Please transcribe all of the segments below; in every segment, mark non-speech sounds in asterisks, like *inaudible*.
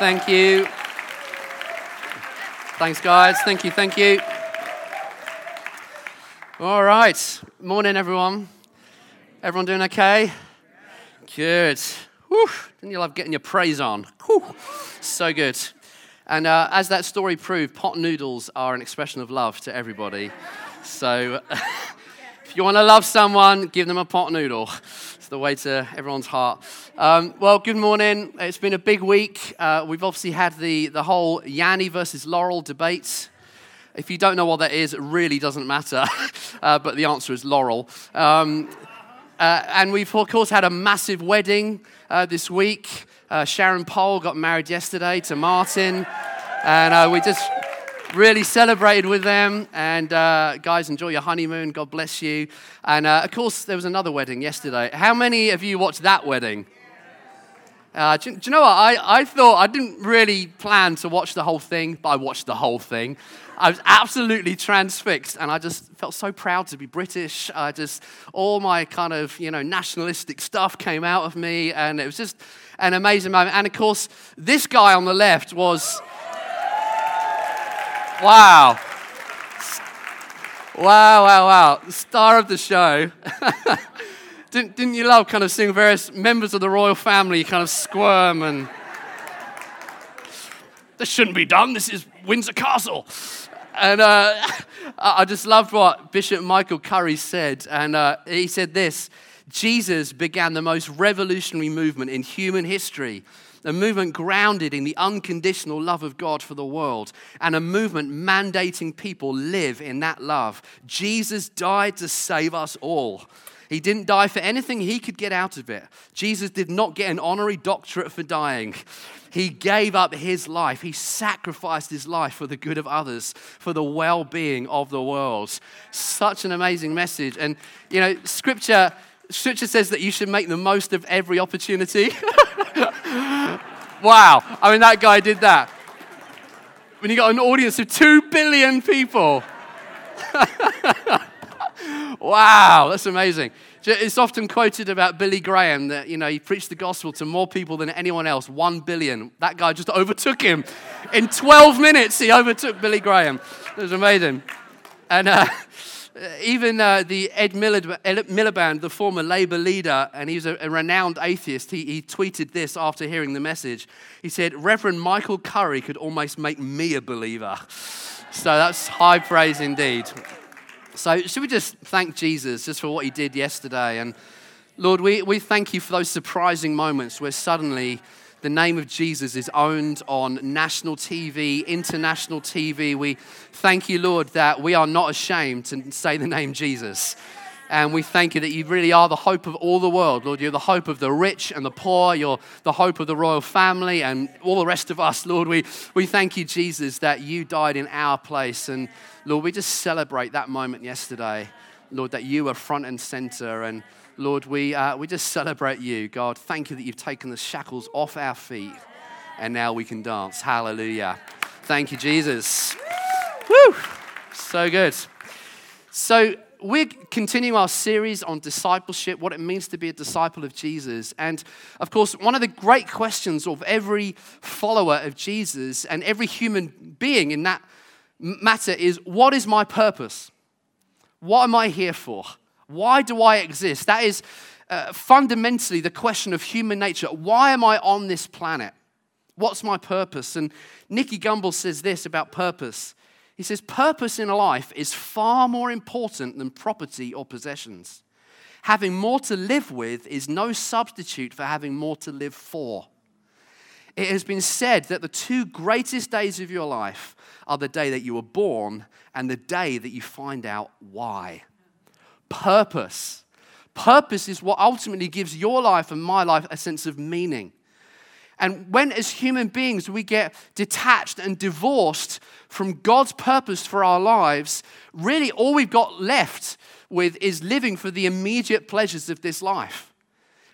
Thank you. Thanks, guys. Thank you. Thank you. All right. Morning, everyone. Everyone doing okay? Good. Whew. Didn't you love getting your praise on? Whew. So good. And uh, as that story proved, pot noodles are an expression of love to everybody. So *laughs* if you want to love someone, give them a pot noodle. The way to everyone's heart. Um, well, good morning. It's been a big week. Uh, we've obviously had the, the whole Yanny versus Laurel debate. If you don't know what that is, it really doesn't matter. *laughs* uh, but the answer is Laurel. Um, uh, and we've, of course, had a massive wedding uh, this week. Uh, Sharon Pole got married yesterday to Martin, and uh, we just really celebrated with them. And uh, guys, enjoy your honeymoon. God bless you. And uh, of course, there was another wedding yesterday. How many of you watched that wedding? Uh, do, do, you know what? I, I thought I didn't really plan to watch the whole thing, but I watched the whole thing. I was absolutely transfixed, and I just felt so proud to be British. I just all my kind of you know nationalistic stuff came out of me, and it was just an amazing moment. And of course, this guy on the left was wow, wow, wow, wow, star of the show. *laughs* didn't, didn't you love kind of seeing various members of the royal family kind of squirm and this shouldn't be done. This is Windsor Castle. And uh, *laughs* I just loved what Bishop Michael Curry said. And uh, he said this Jesus began the most revolutionary movement in human history, a movement grounded in the unconditional love of God for the world, and a movement mandating people live in that love. Jesus died to save us all. He didn't die for anything he could get out of it. Jesus did not get an honorary doctorate for dying. He gave up his life. He sacrificed his life for the good of others, for the well being of the world. Such an amazing message. And, you know, scripture, scripture says that you should make the most of every opportunity. *laughs* wow. I mean, that guy did that. When you got an audience of two billion people. *laughs* wow, that's amazing. It's often quoted about Billy Graham that, you know, he preached the gospel to more people than anyone else, one billion. That guy just overtook him. In 12 minutes, he overtook Billy Graham. It was amazing. And uh, *laughs* even uh, the Ed Miliband, the former Labour leader, and he's a, a renowned atheist, he, he tweeted this after hearing the message. He said, Reverend Michael Curry could almost make me a believer. So that's high praise indeed. So, should we just thank Jesus just for what he did yesterday? And Lord, we, we thank you for those surprising moments where suddenly the name of Jesus is owned on national TV, international TV. We thank you, Lord, that we are not ashamed to say the name Jesus. And we thank you that you really are the hope of all the world. Lord, you're the hope of the rich and the poor. You're the hope of the royal family and all the rest of us, Lord. We, we thank you, Jesus, that you died in our place. And Lord, we just celebrate that moment yesterday, Lord, that you were front and center. And Lord, we, uh, we just celebrate you, God. Thank you that you've taken the shackles off our feet and now we can dance. Hallelujah. Thank you, Jesus. Woo! So good. So, we're continuing our series on discipleship, what it means to be a disciple of Jesus. And of course, one of the great questions of every follower of Jesus and every human being in that matter is what is my purpose? What am I here for? Why do I exist? That is uh, fundamentally the question of human nature. Why am I on this planet? What's my purpose? And Nicky Gumbel says this about purpose. He says, Purpose in a life is far more important than property or possessions. Having more to live with is no substitute for having more to live for. It has been said that the two greatest days of your life are the day that you were born and the day that you find out why. Purpose. Purpose is what ultimately gives your life and my life a sense of meaning. And when, as human beings, we get detached and divorced from God's purpose for our lives, really all we've got left with is living for the immediate pleasures of this life.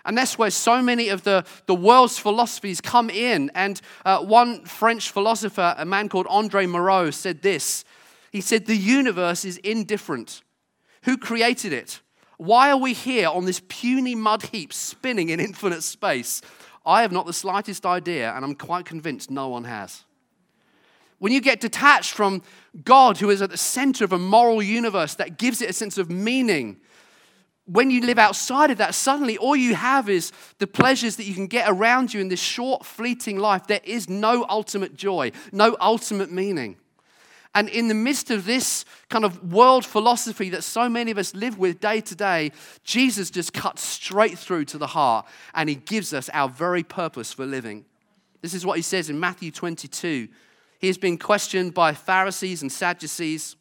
And that's where so many of the, the world's philosophies come in. And uh, one French philosopher, a man called Andre Malraux, said this He said, The universe is indifferent. Who created it? Why are we here on this puny mud heap spinning in infinite space? I have not the slightest idea, and I'm quite convinced no one has. When you get detached from God, who is at the center of a moral universe that gives it a sense of meaning, when you live outside of that, suddenly all you have is the pleasures that you can get around you in this short, fleeting life. There is no ultimate joy, no ultimate meaning. And in the midst of this kind of world philosophy that so many of us live with day to day, Jesus just cuts straight through to the heart and he gives us our very purpose for living. This is what he says in Matthew 22. He has been questioned by Pharisees and Sadducees.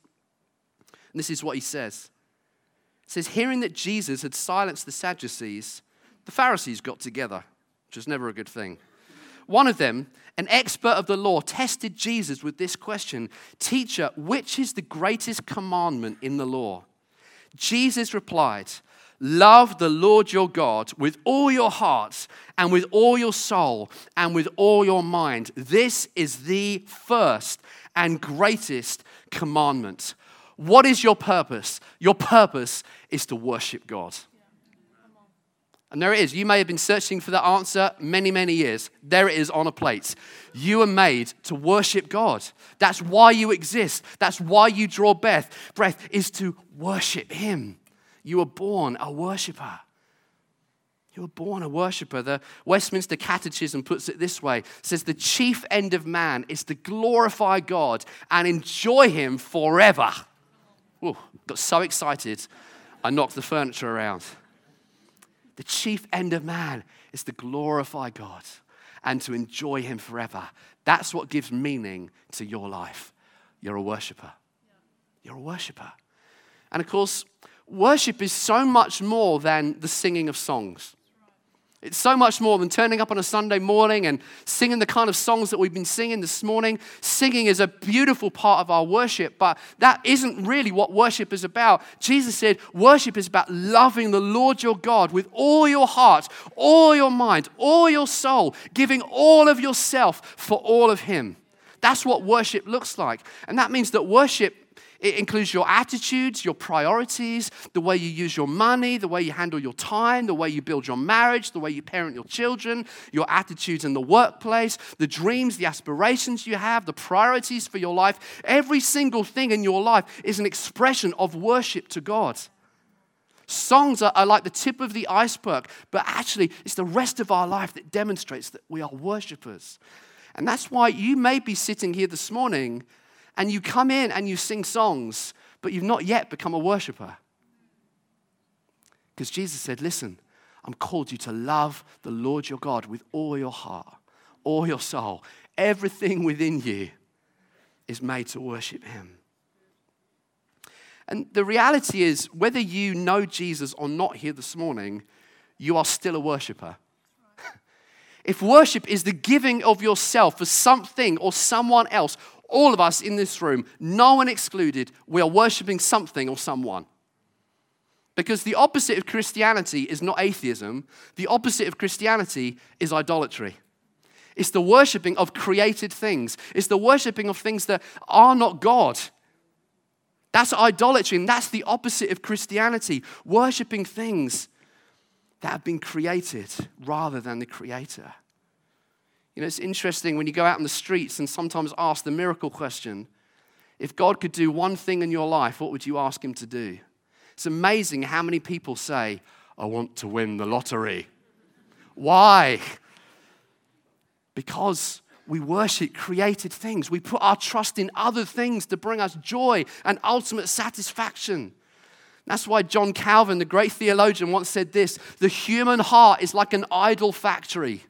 And this is what he says. It says, hearing that Jesus had silenced the Sadducees, the Pharisees got together, which is never a good thing. One of them, an expert of the law, tested Jesus with this question Teacher, which is the greatest commandment in the law? Jesus replied, Love the Lord your God with all your heart and with all your soul and with all your mind. This is the first and greatest commandment. What is your purpose? Your purpose is to worship God. And there it is. You may have been searching for the answer many, many years. There it is on a plate. You are made to worship God. That's why you exist. That's why you draw breath. Breath is to worship Him. You were born a worshiper. You were born a worshiper. The Westminster Catechism puts it this way: says the chief end of man is to glorify God and enjoy Him forever. Got so excited, I knocked the furniture around. The chief end of man is to glorify God and to enjoy Him forever. That's what gives meaning to your life. You're a worshiper. You're a worshiper. And of course, worship is so much more than the singing of songs. It's so much more than turning up on a Sunday morning and singing the kind of songs that we've been singing this morning. Singing is a beautiful part of our worship, but that isn't really what worship is about. Jesus said, Worship is about loving the Lord your God with all your heart, all your mind, all your soul, giving all of yourself for all of Him. That's what worship looks like. And that means that worship it includes your attitudes, your priorities, the way you use your money, the way you handle your time, the way you build your marriage, the way you parent your children, your attitudes in the workplace, the dreams, the aspirations you have, the priorities for your life. Every single thing in your life is an expression of worship to God. Songs are, are, like the tip of the iceberg, but actually, it's the rest of our life that demonstrates that we are worshippers. And that's why you may be sitting here this morning and you come in and you sing songs, but you've not yet become a worshiper. Because Jesus said, Listen, I'm called you to love the Lord your God with all your heart, all your soul. Everything within you is made to worship Him. And the reality is, whether you know Jesus or not here this morning, you are still a worshiper. *laughs* if worship is the giving of yourself for something or someone else all of us in this room, no one excluded, we are worshiping something or someone. Because the opposite of Christianity is not atheism, the opposite of Christianity is idolatry. It's the worshiping of created things, it's the worshiping of things that are not God. That's idolatry, and that's the opposite of Christianity worshiping things that have been created rather than the Creator. You know, it's interesting when you go out in the streets and sometimes ask the miracle question if God could do one thing in your life, what would you ask Him to do? It's amazing how many people say, I want to win the lottery. Why? Because we worship created things. We put our trust in other things to bring us joy and ultimate satisfaction. That's why John Calvin, the great theologian, once said this the human heart is like an idol factory.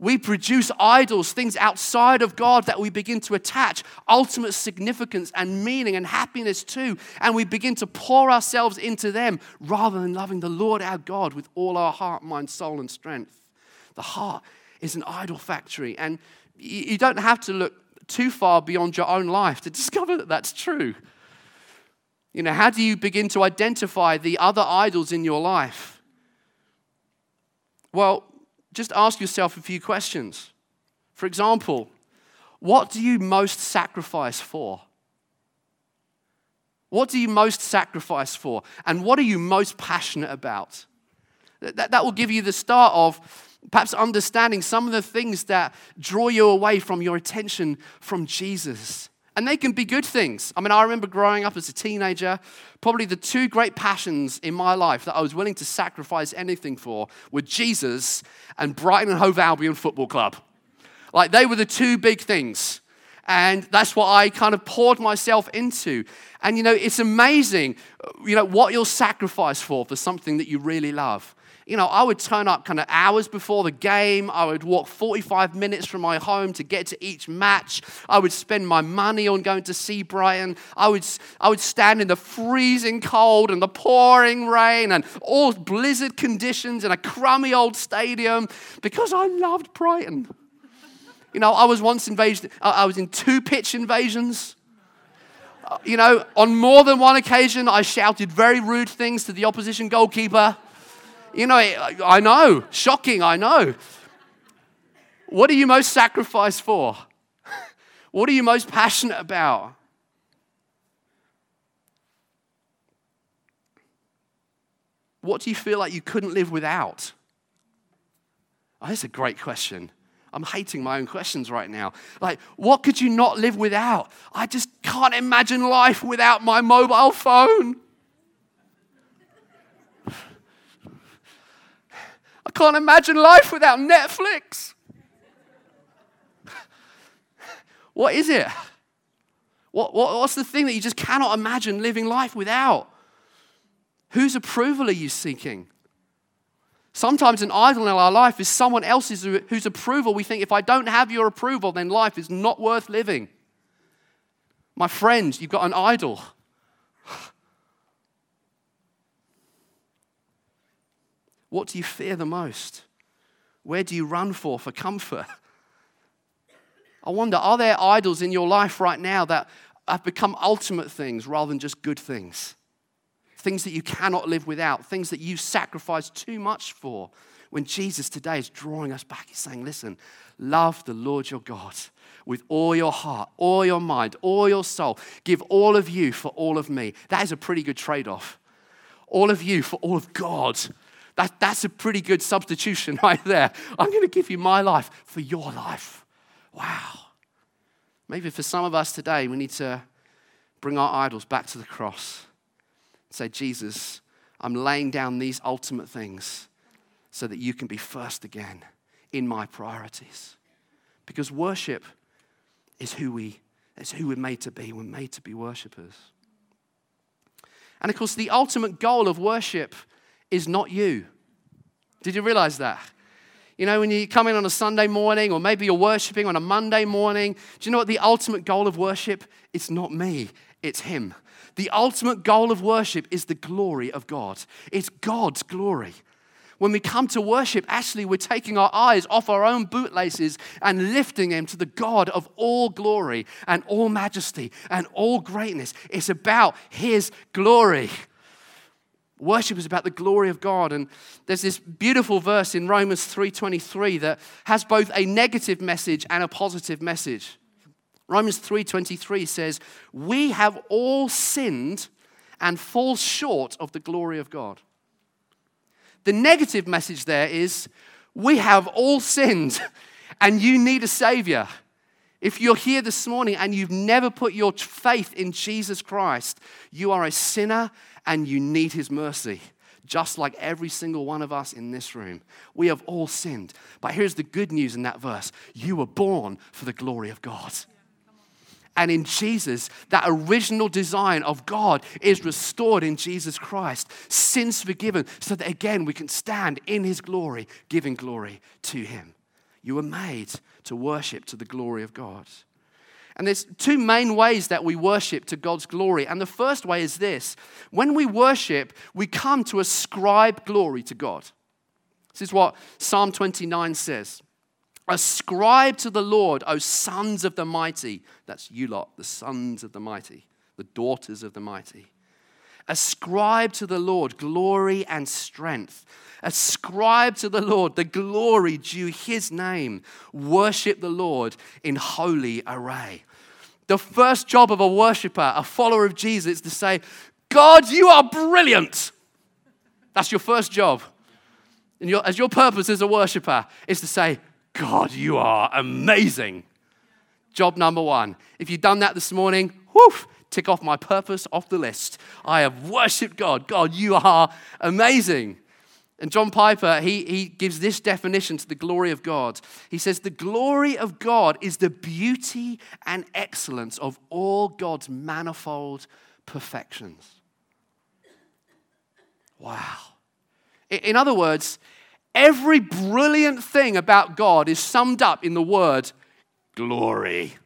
We produce idols, things outside of God that we begin to attach ultimate significance and meaning and happiness to. And we begin to pour ourselves into them rather than loving the Lord our God with all our heart, mind, soul, and strength. The heart is an idol factory. And you don't have to look too far beyond your own life to *laughs* discover that that's true. You know, how do you begin to identify the other idols in your life? Well, just ask yourself a few questions. For example, what do you most sacrifice for? What do you most sacrifice for? And what are you most passionate about? That, that will give you the start of Perhaps understanding some of the things that draw you away from your attention from Jesus. And they can be good things. I mean, I remember growing up as a teenager, probably the two great passions in my life that I was willing to sacrifice anything for were Jesus and Brighton and Hove Albion Football Club. Like, they were the two big things. And that's what I kind of poured myself into. And you know, it's amazing, you know, what you'll sacrifice for for something that you really love. You know, I would turn up kind of hours before the game. I would walk 45 minutes from my home to get to each match. I would spend my money on going to see Brighton. I would, I would stand in the freezing cold and the pouring rain and all blizzard conditions in a crummy old stadium because I loved Brighton. You know, I was once invaded, I was in two pitch invasions. Uh, you know, on more than one occasion, I shouted very rude things to the opposition goalkeeper. You know, I know, shocking, I know. What are you most sacrificed for? *laughs* What are you most passionate about? What do you feel like you couldn't live without? Oh, that's a great question. I'm hating my own questions right now. Like, what could you not live without? I just can't imagine life without my mobile phone. Can't imagine life without Netflix. What is it? What, what, what's the thing that you just cannot imagine living life without? Whose approval are you seeking? Sometimes an idol in our life is someone else's whose approval we think, if I don't have your approval, then life is not worth living. My friends, you've got an idol. What do you fear the most? Where do you run for for comfort? *laughs* I wonder, are there idols in your life right now that have become ultimate things rather than just good things? things that you cannot live without, things that you sacrifice too much for. When Jesus today is drawing us back, he's saying, Listen, love the Lord your God with all your heart, all your mind, all your soul. Give all of you for all of me. That is a pretty good trade off. All of you for all of God. That, that's a pretty good substitution *laughs* right there. I'm going to give you my life for your life. Wow. Maybe for some of us today, we need to bring our idols back to the cross and Say, Jesus, I'm laying down these ultimate things so that you can be first again in my priorities. Because worship is who we is who we're made to be. We're made to be worshippers. And of course, the ultimate goal of worship is not you. Did you realize that? You know, when you come in on a Sunday morning, or maybe you're worshiping on a Monday morning, do you know what the ultimate goal of worship? It's not me, it's Him. The ultimate goal of worship is the glory of God. It's God's glory. When we come to worship, actually, we're taking our eyes off our own bootlaces and lifting them to the God of all glory and all majesty and all greatness. It's about His glory. Worship is about the glory of God. And there's this beautiful verse in Romans 3:23 that has both a negative message and a positive message. Romans 3:23 says, "We have all sinned and fall short of the glory of God." The negative message there is, we have all sinned *laughs* and you need a savior. If you're here this morning and you've never put your faith in Jesus Christ, you are a sinner and you need his mercy just like every single one of us in this room. We have all sinned. But here's the good news in that verse you were born for the glory of God. And in Jesus, that original design of God is restored in Jesus Christ. Sins forgiven, so that again we can stand in His glory, giving glory to Him. You were made to worship to the glory of God. And there's two main ways that we worship to God's glory. And the first way is this when we worship, we come to ascribe glory to God. This is what Psalm 29 says. Ascribe to the Lord, O sons of the mighty. That's you lot, the sons of the mighty, the daughters of the mighty. Ascribe to the Lord glory and strength. Ascribe to the Lord the glory due his name. Worship the Lord in holy array. The first job of a worshiper, a follower of Jesus, is to say, God, you are brilliant. That's your first job. And your, as your purpose as a worshiper is to say, God, you are amazing. Job number one. If you've done that this morning, whoof, tick off my purpose off the list. I have worshiped God. God, you are amazing. And John Piper, he, he gives this definition to the glory of God. He says, The glory of God is the beauty and excellence of all God's manifold perfections. Wow. In other words, every brilliant thing about God is summed up in the word glory.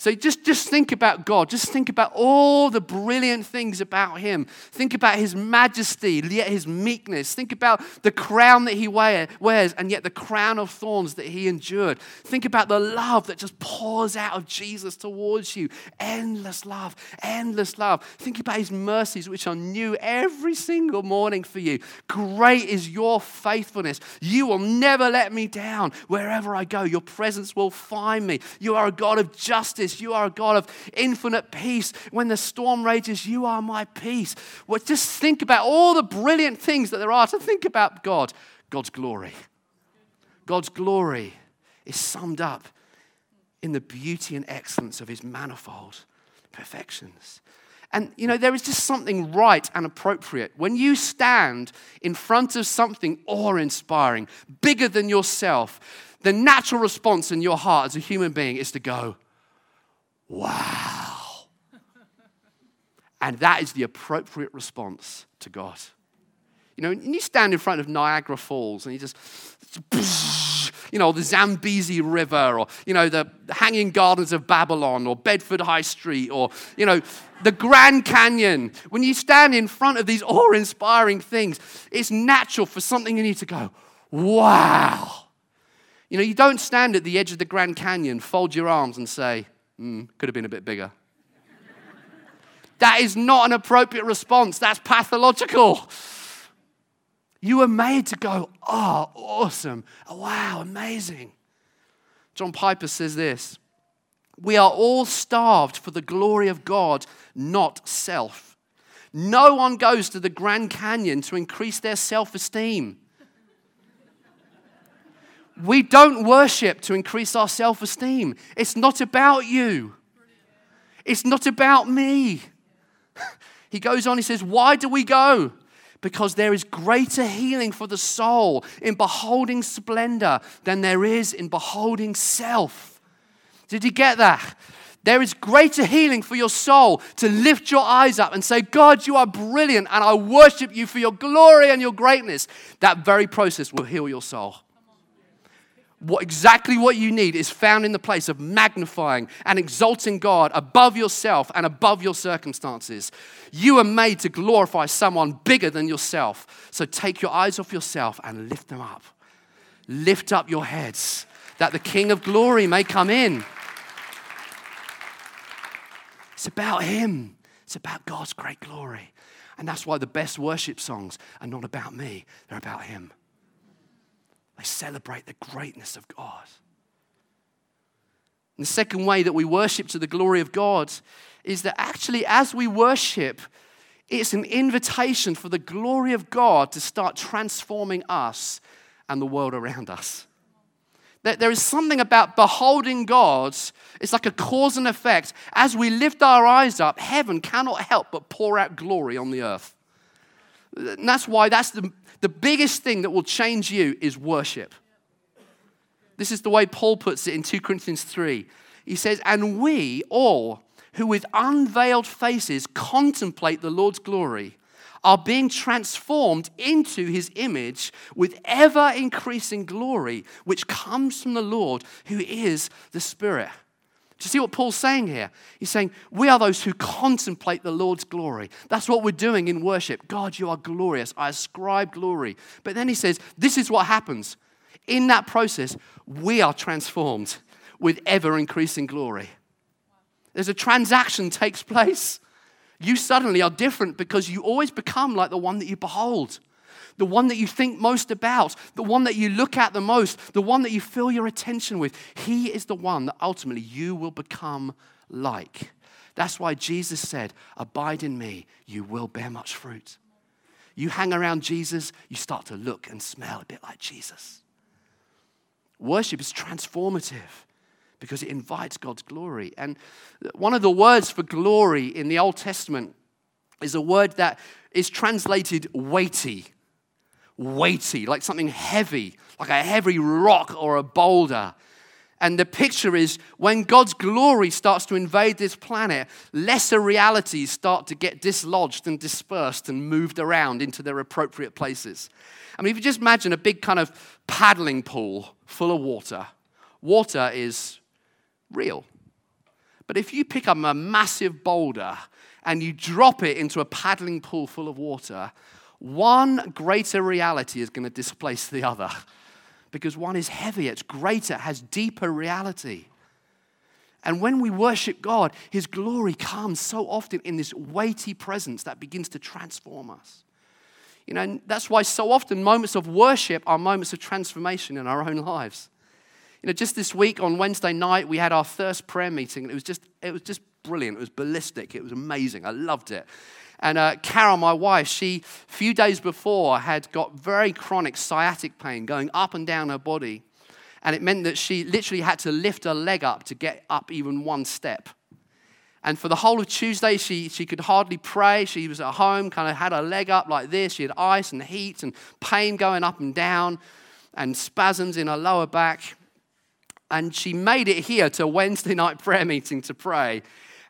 So just, just think about God. Just think about all the brilliant things about Him. Think about His majesty, yet His meekness. Think about the crown that He wears, and yet the crown of thorns that He endured. Think about the love that just pours out of Jesus towards you. Endless love, endless love. Think about His mercies, which are new every single morning for you. Great is your faithfulness. You will never let me down. Wherever I go, your presence will find me. You are a God of justice You are a God of infinite peace. When the storm rages, you are my peace. Well, just think about all the brilliant things that there are to think about God. God's glory. God's glory is summed up in the beauty and excellence of his manifold perfections. And you know, there is just something right and appropriate. When you stand in front of something awe inspiring, bigger than yourself, the natural response in your heart as a human being is to go, wow. *laughs* and that is the appropriate response to God. You know, and you stand in front of Niagara Falls and you just, *sniffs* you know, the Zambezi River or, you know, the Hanging Gardens of Babylon or Bedford High Street or, you know, the Grand Canyon. When you stand in front of these awe inspiring things, it's natural for something in you to go, wow. You know, you don't stand at the edge of the Grand Canyon, fold your arms and say, Mm, could have been a bit bigger. that is not an appropriate response. That's pathological. You were made to go, oh, awesome. Oh, wow, amazing. John Piper says this We are all starved for the glory of God, not self. No one goes to the Grand Canyon to increase their self esteem. We don't worship to increase our self esteem. It's not about you, it's not about me. *laughs* He goes on, he says, Why do we go? Because there is greater healing for the soul in beholding splendor than there is in beholding self. Did you get that? There is greater healing for your soul to lift your eyes up and say, God, you are brilliant, and I worship you for your glory and your greatness. That very process will heal your soul what, exactly what you need is found in the place of magnifying and exalting God above yourself and above your circumstances. You are made to glorify someone bigger than yourself. So take your eyes off yourself and lift them up. Lift up your heads that the King of glory may come in. It's about Him, it's about God's great glory. And that's why the best worship songs are not about me, they're about Him. They celebrate the greatness of God. And the second way that we worship to the glory of God is that actually, as we worship, it's an invitation for the glory of God to start transforming us and the world around us. That there is something about beholding God, it's like a cause and effect. As we lift our eyes up, heaven cannot help but pour out glory on the earth. And that's why that's the, the biggest thing that will change you is worship. This is the way Paul puts it in 2 Corinthians 3. He says, And we all who with unveiled faces contemplate the Lord's glory are being transformed into his image with ever increasing glory, which comes from the Lord who is the Spirit. Do you see what Paul's saying here? He's saying, We are those who contemplate the Lord's glory. That's what we're doing in worship. God, you are glorious. I ascribe glory. But then he says, This is what happens. In that process, we are transformed with ever increasing glory. There's a transaction takes place. You suddenly are different because you always become like the one that you behold the one that you think most about, the one that you look at the most, the one that you fill your attention with. He is the one that ultimately you will become like. That's why Jesus said, Abide in me, you will bear much fruit. you hang around Jesus, you start to look and smell a bit like Jesus. Worship is transformative because it invites God's glory. And one of the words for glory in the Old Testament is a word that is translated weighty. Weighty, like something heavy, like a heavy rock or a boulder. And the picture is when God's glory starts to invade this planet, lesser realities start to get dislodged and dispersed and moved around into their appropriate places. I mean, if you just imagine a big kind of paddling pool full of water, water is real. But if you pick up a massive boulder and you drop it into a paddling pool full of water, one greater reality is going to displace the other. Because one is heavier, it's greater, has deeper reality. And when we worship God, His glory comes so often in this weighty presence that begins to transform us. You know, that's why so often moments of worship are moments of transformation in our own lives. You know, just this week on Wednesday night, we had our first prayer meeting, and it was just, it was just brilliant. It was ballistic. It was amazing. I loved it. And uh, Carol, my wife, she, a few days before, had got very chronic sciatic pain going up and down her body. And it meant that she literally had to lift her leg up to get up even one step. And for the whole of Tuesday, she, she could hardly pray. She was at home, kind of had her leg up like this. She had ice and heat and pain going up and down and spasms in her lower back. And she made it here to Wednesday *laughs* night prayer meeting to pray.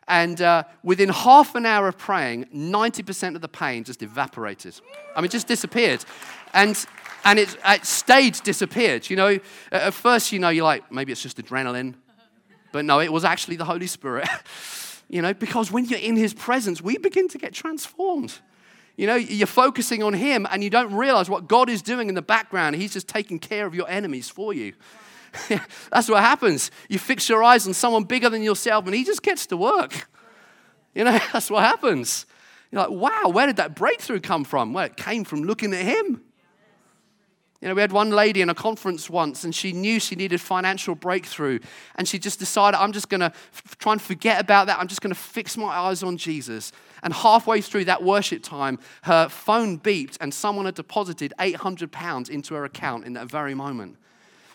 And uh, within half an hour of praying, 90% of the pain just evaporated. I mean, just disappeared. And, and it, it stayed disappeared. You know, at first, you know, you're like, maybe it's just adrenaline. But no, it was actually the Holy Spirit. *laughs* you know, because when you're in His presence, we begin to get transformed. You know, you're focusing on Him and you don't realize what God is doing in the background. He's just taking care of your enemies for you. *laughs* That's what happens. You fix your eyes on someone bigger than yourself, and he just gets to work. *laughs* You know, *laughs* that's what happens. You're like, wow, where did that breakthrough come from? Well, it came from looking at him. You know, we had one lady in a conference once, and she knew she needed financial breakthrough, and she just decided, I'm just going to f- try and forget about that. I'm just going to fix my eyes on Jesus. And halfway through that worship time, her phone beeped, and someone had deposited 800 pounds into her account in that very moment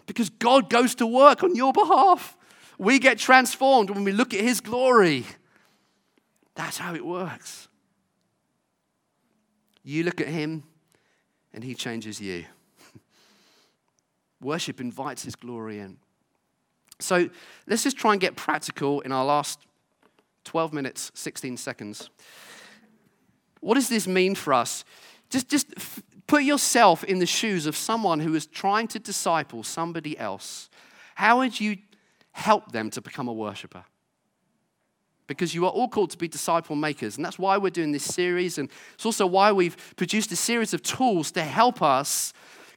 because God goes to work on your behalf. We get transformed when we look at His glory. That's how it works. You look at Him and He changes you. *laughs* Worship invites His glory in. So let's just try and get practical in our last 12 minutes, 16 seconds. What does this mean for us? Just, just Put yourself in the shoes of someone who is trying to disciple somebody else. How would you help them to become a worshiper? Because you are all called to be disciple makers. And that's why we're doing this series. And it's also why we've produced a series of tools to help us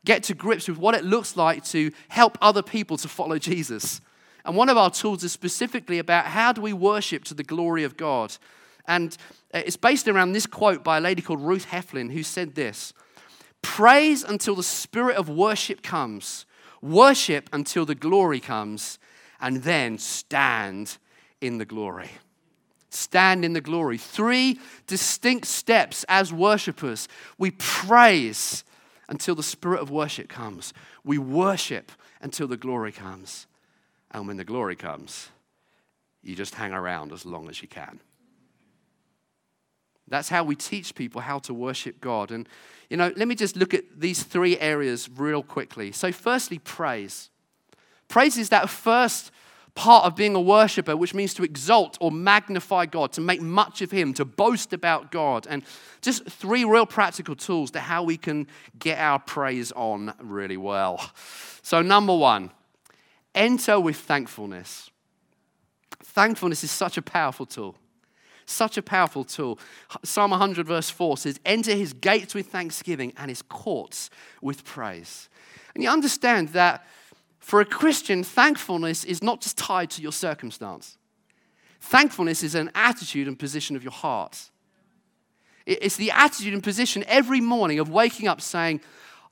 get to grips with what it looks like to help other people to follow Jesus. And one of our tools is specifically about how do we worship to the glory of God. And uh, it's based around this quote by a lady called Ruth Heflin, who said this Praise until the spirit of worship comes, worship until the glory comes, and then stand in the glory. Stand in the glory. Three distinct steps as worshippers. We praise until the spirit of worship comes, we worship until the glory comes. And when the glory comes, you just hang around as long as you can. That's how we teach people how to worship God. And, you know, let me just look at these three areas real quickly. So, firstly, praise. Praise is that first part of being a worshiper, which means to exalt or magnify God, to make much of Him, to boast about God. And just three real practical tools to how we can get our praise on really well. So, number one, enter with thankfulness. Thankfulness is such a powerful tool. Such a powerful tool. Psalm 100, verse 4 says, Enter his gates with thanksgiving and his courts with praise. And you understand that for a Christian, thankfulness is not just tied to your circumstance, thankfulness is an attitude and position of your heart. It's the attitude and position every morning of waking up saying,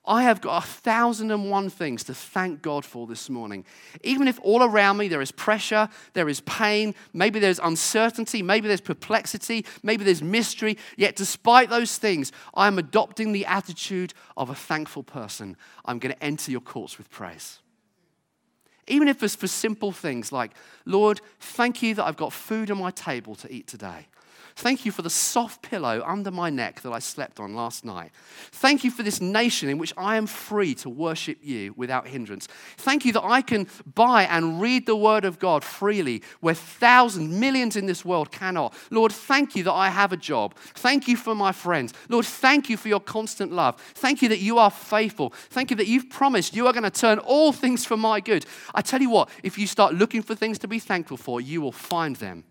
I have got a thousand and one things to thank God for this morning. Even if all around me there is pressure, there is pain, maybe there's uncertainty, maybe there's perplexity, maybe there's mystery, yet despite those things, I am adopting the attitude of a thankful person. I'm going to enter your courts with praise. Even if it's for simple things like, Lord, thank you that I've got food on my table to eat today. Thank you for the soft pillow under my neck that I slept on last night. Thank you for this nation in which I am free to worship you without hindrance. Thank you that I can buy and read the word of God freely where thousands, millions in this world cannot. Lord, thank you that I have a job. Thank you for my friends. Lord, thank you for your constant love. Thank you that you are faithful. Thank you that you've promised you are going to turn all things for my good. I tell you what, if you start looking for things to be thankful for, you will find them.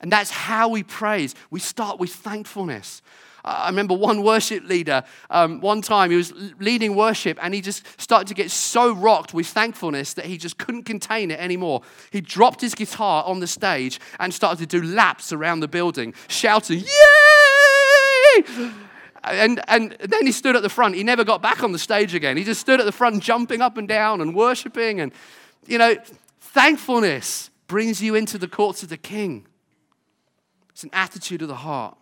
And that's how we praise. We start with thankfulness. I remember one worship leader, um, one time he was leading worship and he just started to get so rocked with thankfulness that he just couldn't contain it anymore. He dropped his guitar on the stage and started to do laps around the building, shouting, Yay! And, and then he stood at the front. He never got back on the stage again. He just stood at the front, jumping up and down and worshiping. And, you know, thankfulness brings you into the courts of the king. It's an attitude of the heart.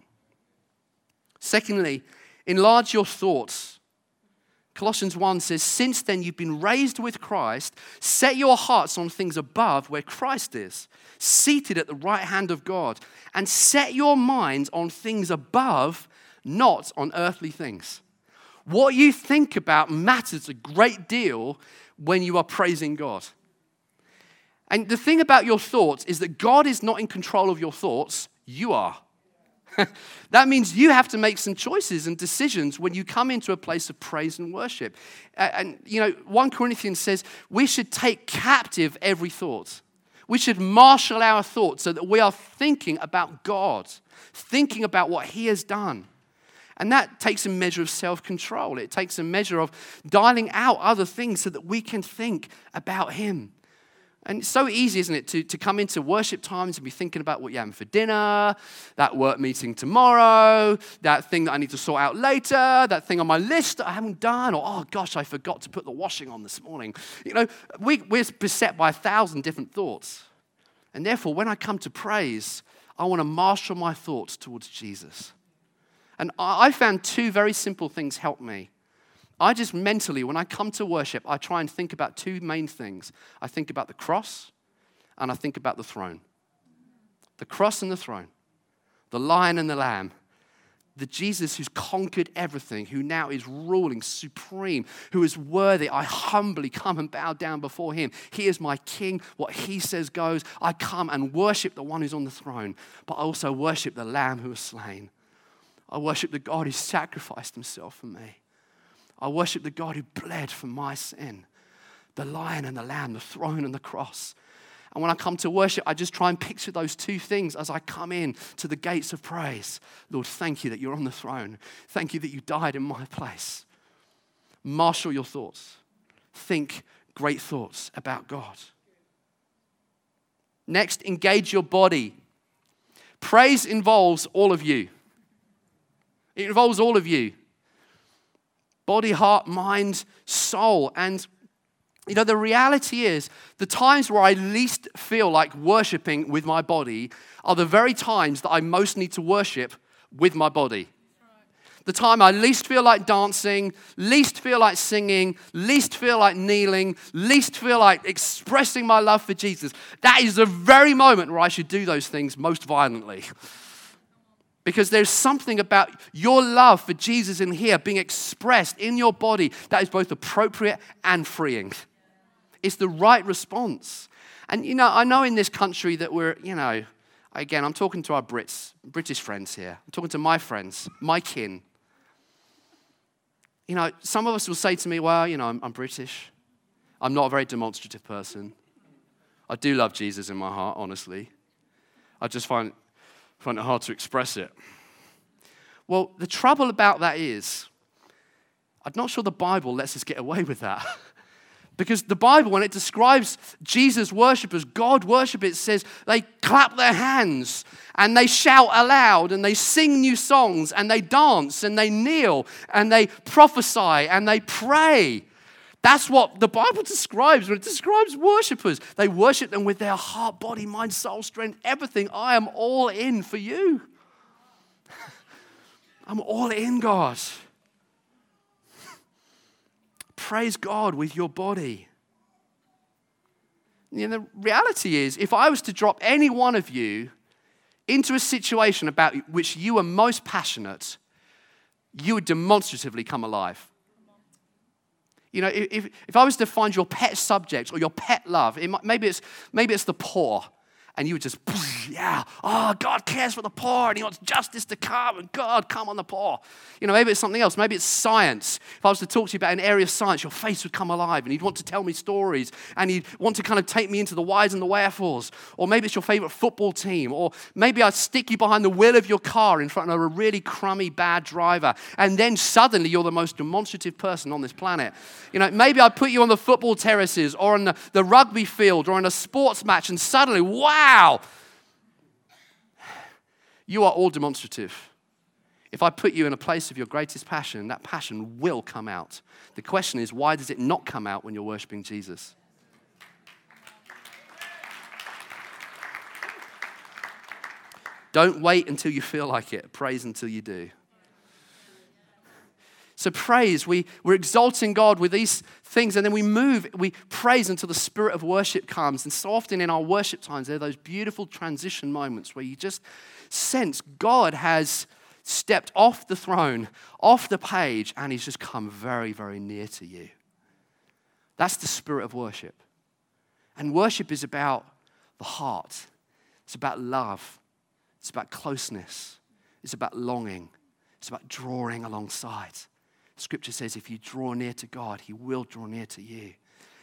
Secondly, enlarge your thoughts. Colossians 1 says, Since then you've been raised with Christ, set your hearts on things above where Christ is, seated at the right hand of God, and set your minds on things above, not on earthly things. What you think about matters a great deal when you are praising God. And the thing about your thoughts is that God is not in control of your thoughts, you are. *laughs* that means you have to make some choices and decisions when you come into a place of praise and worship. And, you know, 1 Corinthians says we should take captive every thought. We should marshal our thoughts so that we are thinking about God, thinking about what He has done. And that takes a measure of self control. It takes a measure of dialing out other things so that we can think about Him. And it's so easy, isn't it, to, to come into worship times and be thinking about what you're having for dinner, that work meeting tomorrow, that thing that I need to sort out later, that thing on my list that I haven't done, or oh gosh, I forgot to put the washing on this morning. You know, we, we're beset by a thousand different thoughts. And therefore, when I come to praise, I want to marshal my thoughts towards Jesus. And I found two very simple things help me. I just mentally, when I come to worship, I try and think about two main things. I think about the cross and I think about the throne. The cross and the throne, the lion and the lamb, the Jesus who's conquered everything, who now is ruling supreme, who is worthy. I humbly come and bow down before him. He is my king. What he says goes. I come and worship the one who's on the throne, but I also worship the lamb who was slain. I worship the God who sacrificed himself for me. I worship the God who bled for my sin, the lion and the lamb, the throne and the cross. And when I come to worship, I just try and picture those two things as I come in to the gates of praise. Lord, thank you that you're on the throne. Thank you that you died in my place. Marshal your thoughts. Think great thoughts about God. Next, engage your body. Praise involves all of you. It involves all of you body, heart, mind, soul. And you know, the reality is, the times where I least feel like worshiping with my body are the very times that I most need to worship with my body. The time I least feel like dancing, least feel like singing, least feel like kneeling, least feel like expressing my love for Jesus. That is the very moment where I should do those things most violently. Because there's something about your love for Jesus in here being expressed in your body that is both appropriate and freeing. It's the right response. And you know, I know in this country that we're, you know, again, I'm talking to our Brits, British friends here. I'm talking to my friends, my kin. You know, some of us will say to me, well, you know, I'm, I'm British. I'm not a very demonstrative person. I do love Jesus in my heart, honestly. I just find find it hard to express it. Well, the trouble about that is, I'm not sure the Bible lets us get away with that. *laughs* Because the Bible, when it describes Jesus' worshippers, God worshippers, it says they clap their hands and they shout aloud and they sing new songs and they dance and they kneel and they prophesy and they pray. That's what the Bible describes when it describes worshippers. They worship them with their heart, body, mind, soul, strength, everything. I am all in for you. *laughs* I'm all in, God. *laughs* Praise God with your body. You know, the reality is, if I was to drop any one of you into a situation about which you are most passionate, you would demonstratively come alive. You know, if, if I was to find your pet subject or your pet love, it might, maybe, it's, maybe it's the poor and you would just, *laughs* yeah, oh, God cares for the poor and He wants justice to come and God, come on the poor. You know, maybe it's something else. Maybe it's science. If I was to talk to you about an area of science, your face would come alive and you'd want to tell me stories and you'd want to kind of take me into the whys and the wherefores. Or maybe it's your favorite football team. Or maybe I'd stick you behind the wheel of your car in front of a really crummy, bad driver. And then suddenly you're the most demonstrative person on this planet. You know, maybe I'd put you on the football terraces or on the, the rugby field or in a sports match and suddenly, wow. You are all demonstrative. If I put you in a place of your greatest passion, that passion will come out. The question is, why does it not come out when you're worshiping Jesus? Don't wait until you feel like it. Praise until you do. So, praise, we, we're exalting God with these things, and then we move, we praise until the spirit of worship comes. And so often in our worship times, there are those beautiful transition moments where you just sense God has stepped off the throne, off the page, and He's just come very, very near to you. That's the spirit of worship. And worship is about the heart, it's about love, it's about closeness, it's about longing, it's about drawing alongside. Scripture says if you draw near to God, He will draw near to you.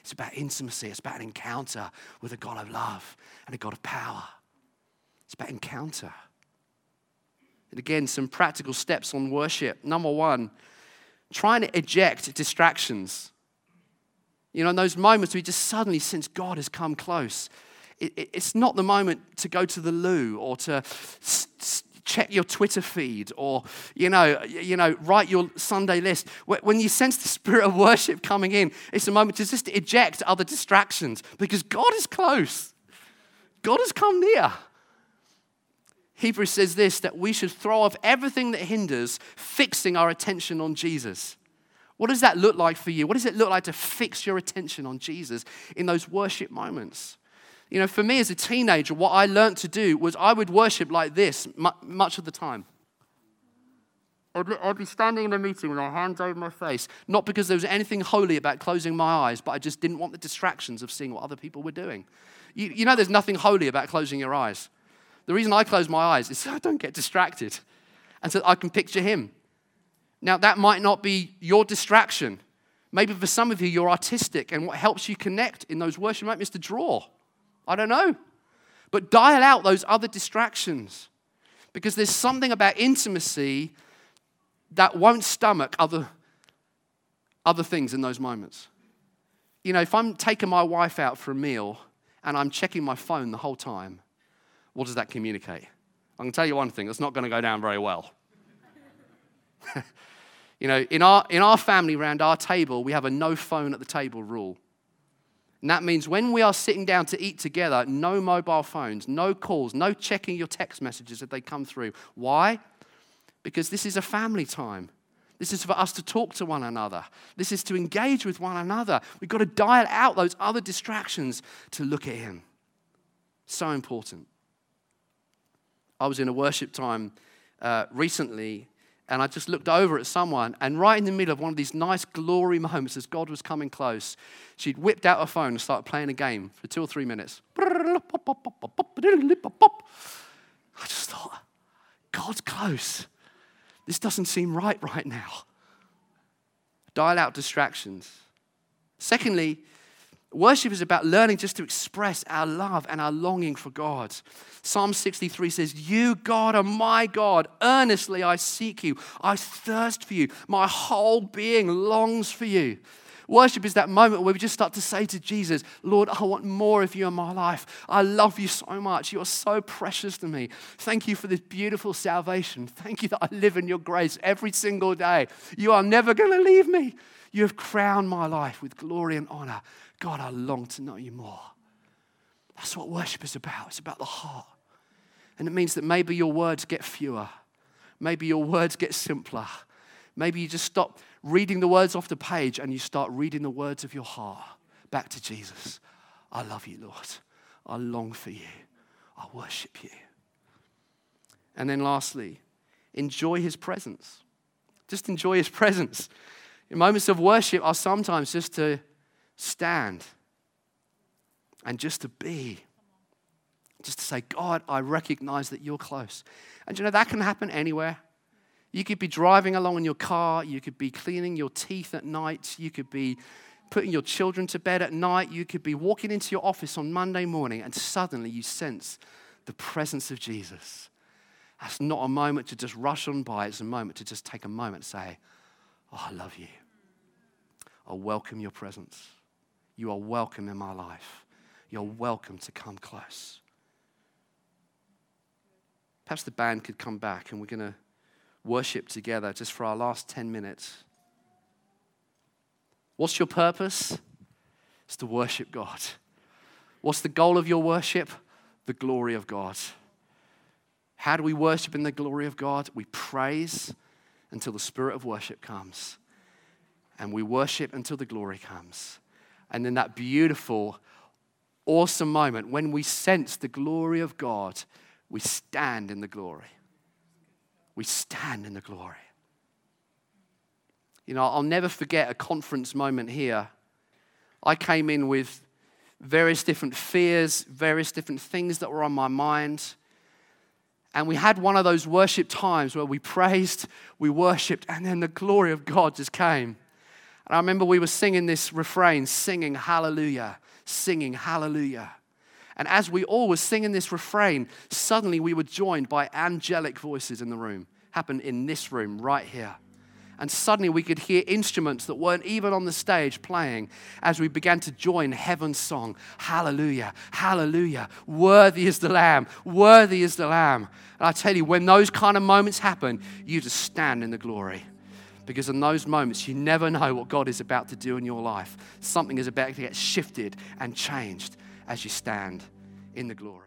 It's about intimacy, it's about an encounter with a God of love and a God of power. It's about encounter. And again, some practical steps on worship. Number one, trying to eject distractions. You know, in those moments we just suddenly sense God has come close. It, it, it's not the moment to go to the loo or to check your Twitter feed or, you know, you know, write your Sunday list. When you sense the spirit of worship coming in, it's a moment to just eject other distractions because God is close. God has come near. Hebrews says this that we should throw off everything that hinders fixing our attention on Jesus. What does that look like for you? What does it look like to fix your attention on Jesus in those worship moments? You know, for me as a teenager, what I learned to do was I would worship like this much of the time. I'd be standing in a meeting with my hands over my face, not because there was anything holy about closing my eyes, but I just didn't want the distractions of seeing what other people were doing. You, you know, there's nothing holy about closing your eyes. The reason I close my eyes is so I don't get distracted and so I can picture Him. Now, that might not be your distraction. Maybe for some of you, you're artistic, and what helps you connect in those worship moments is to draw. I don't know. But dial out those other distractions because there's something about intimacy that won't stomach other, other things in those moments. You know, if I'm taking my wife out for a meal and I'm checking my phone the whole time, what does that communicate? I can tell you one thing, it's not going to go down very well. *laughs* you know, in our, in our family around our table, we have a no phone at the table rule. And that means when we are sitting down to eat together, no mobile phones, no calls, no checking your text messages as they come through. Why? Because this is a family time. This is for us to talk to one another. This is to engage with one another. We've got to dial out those other distractions to look at Him. So important. I was in a worship time uh, recently and I just looked over at someone, and right in the middle of one of these nice glory moments as God was coming close, she'd whipped out her phone and started playing a game for two or three minutes. I just thought, God's close. This doesn't seem right right now. Dial out distractions. Secondly, Worship is about learning just to express our love and our longing for God. Psalm 63 says, You, God, are my God. Earnestly I seek you. I thirst for you. My whole being longs for you. Worship is that moment where we just start to say to Jesus, Lord, I want more of you in my life. I love you so much. You are so precious to me. Thank you for this beautiful salvation. Thank you that I live in your grace every single day. You are never going to leave me. You have crowned my life with glory and honor. God, I long to know you more. That's what worship is about. It's about the heart. And it means that maybe your words get fewer, maybe your words get simpler. Maybe you just stop reading the words off the page and you start reading the words of your heart back to Jesus. I love you, Lord. I long for you. I worship you. And then lastly, enjoy his presence. Just enjoy his presence. In moments of worship are sometimes just to stand and just to be. Just to say, God, I recognize that you're close. And you know, that can happen anywhere. You could be driving along in your car, you could be cleaning your teeth at night, you could be putting your children to bed at night, you could be walking into your office on Monday morning, and suddenly you sense the presence of Jesus. That's not a moment to just rush on by, it's a moment to just take a moment and say, Oh, I love you. I welcome your presence. You are welcome in my life. You're welcome to come close. Perhaps the band could come back and we're going to worship together just for our last 10 minutes. What's your purpose? It's to worship God. What's the goal of your worship? The glory of God. How do we worship in the glory of God? We praise until the spirit of worship comes. And we worship until the glory comes. And then that beautiful, awesome moment when we sense the glory of God, we stand in the glory. We stand in the glory. You know, I'll never forget a conference moment here. I came in with various different fears, various different things that were on my mind. And we had one of those worship times where we praised, we worshiped, and then the glory of God just came. And I remember we were singing this refrain, singing hallelujah, singing hallelujah. And as we all were singing this refrain, suddenly we were joined by angelic voices in the room. Happened in this room right here. And suddenly we could hear instruments that weren't even on the stage playing as we began to join heaven's song Hallelujah, Hallelujah, worthy is the Lamb, worthy is the Lamb. And I tell you, when those kind of moments happen, you just stand in the glory. Because in those moments, you never know what God is about to do in your life. Something is about to get shifted and changed as you stand in the glory.